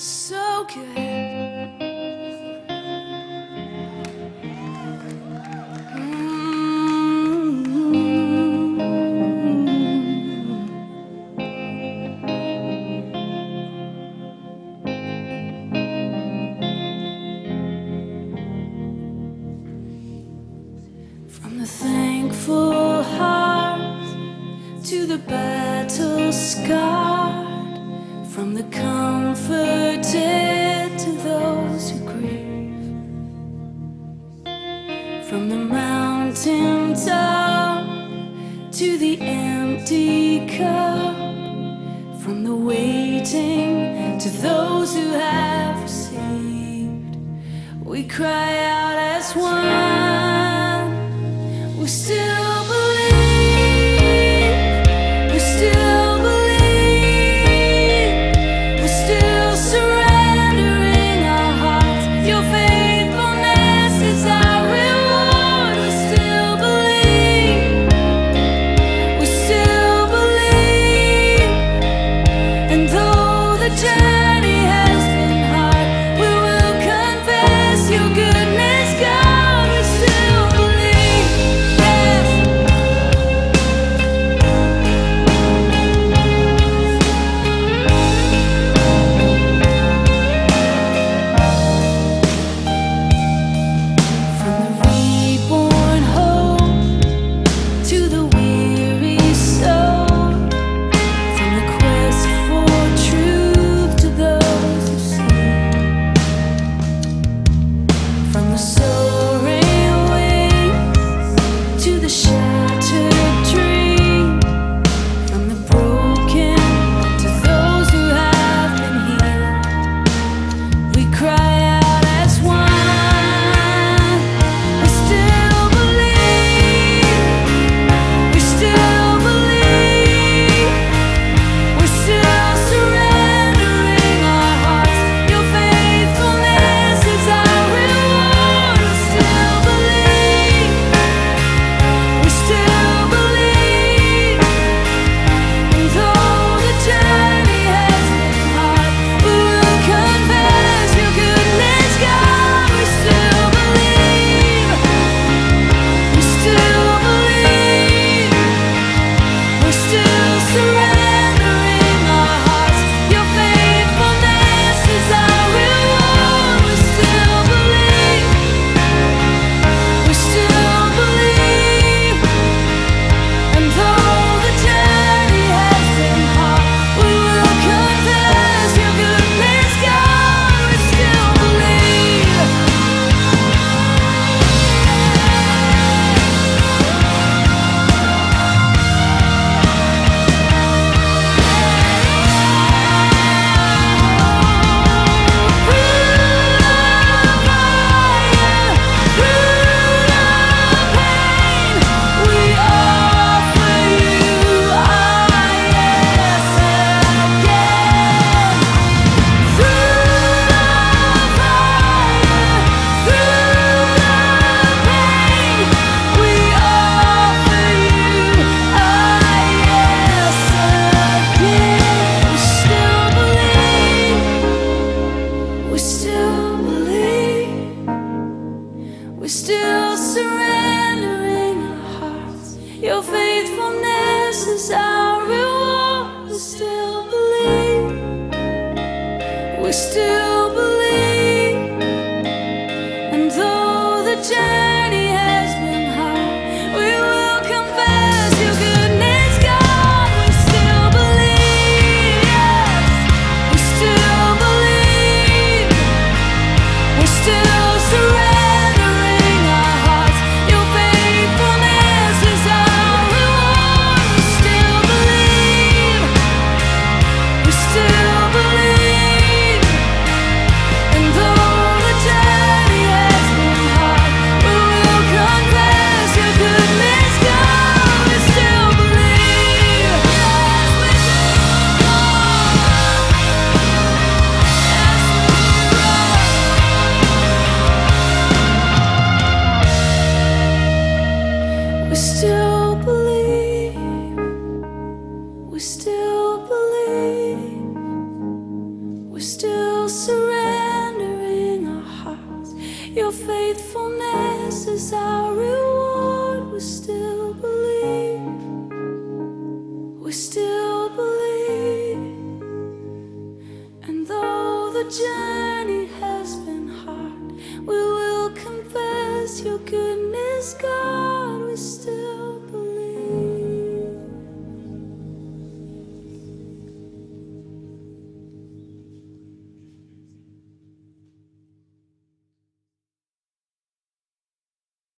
so good. Mm-hmm. From the thankful heart to the battle scar from the comforted to those who grieve, from the mountain top to the empty cup, from the waiting to those who have received. We cry out as one, We still. 下。We're still surrendering our hearts. Your faithfulness is our reward. We still believe. We still believe. Faithfulness is our reward. We still believe. We still believe. And though the journey has been hard, we will confess your goodness, God. We still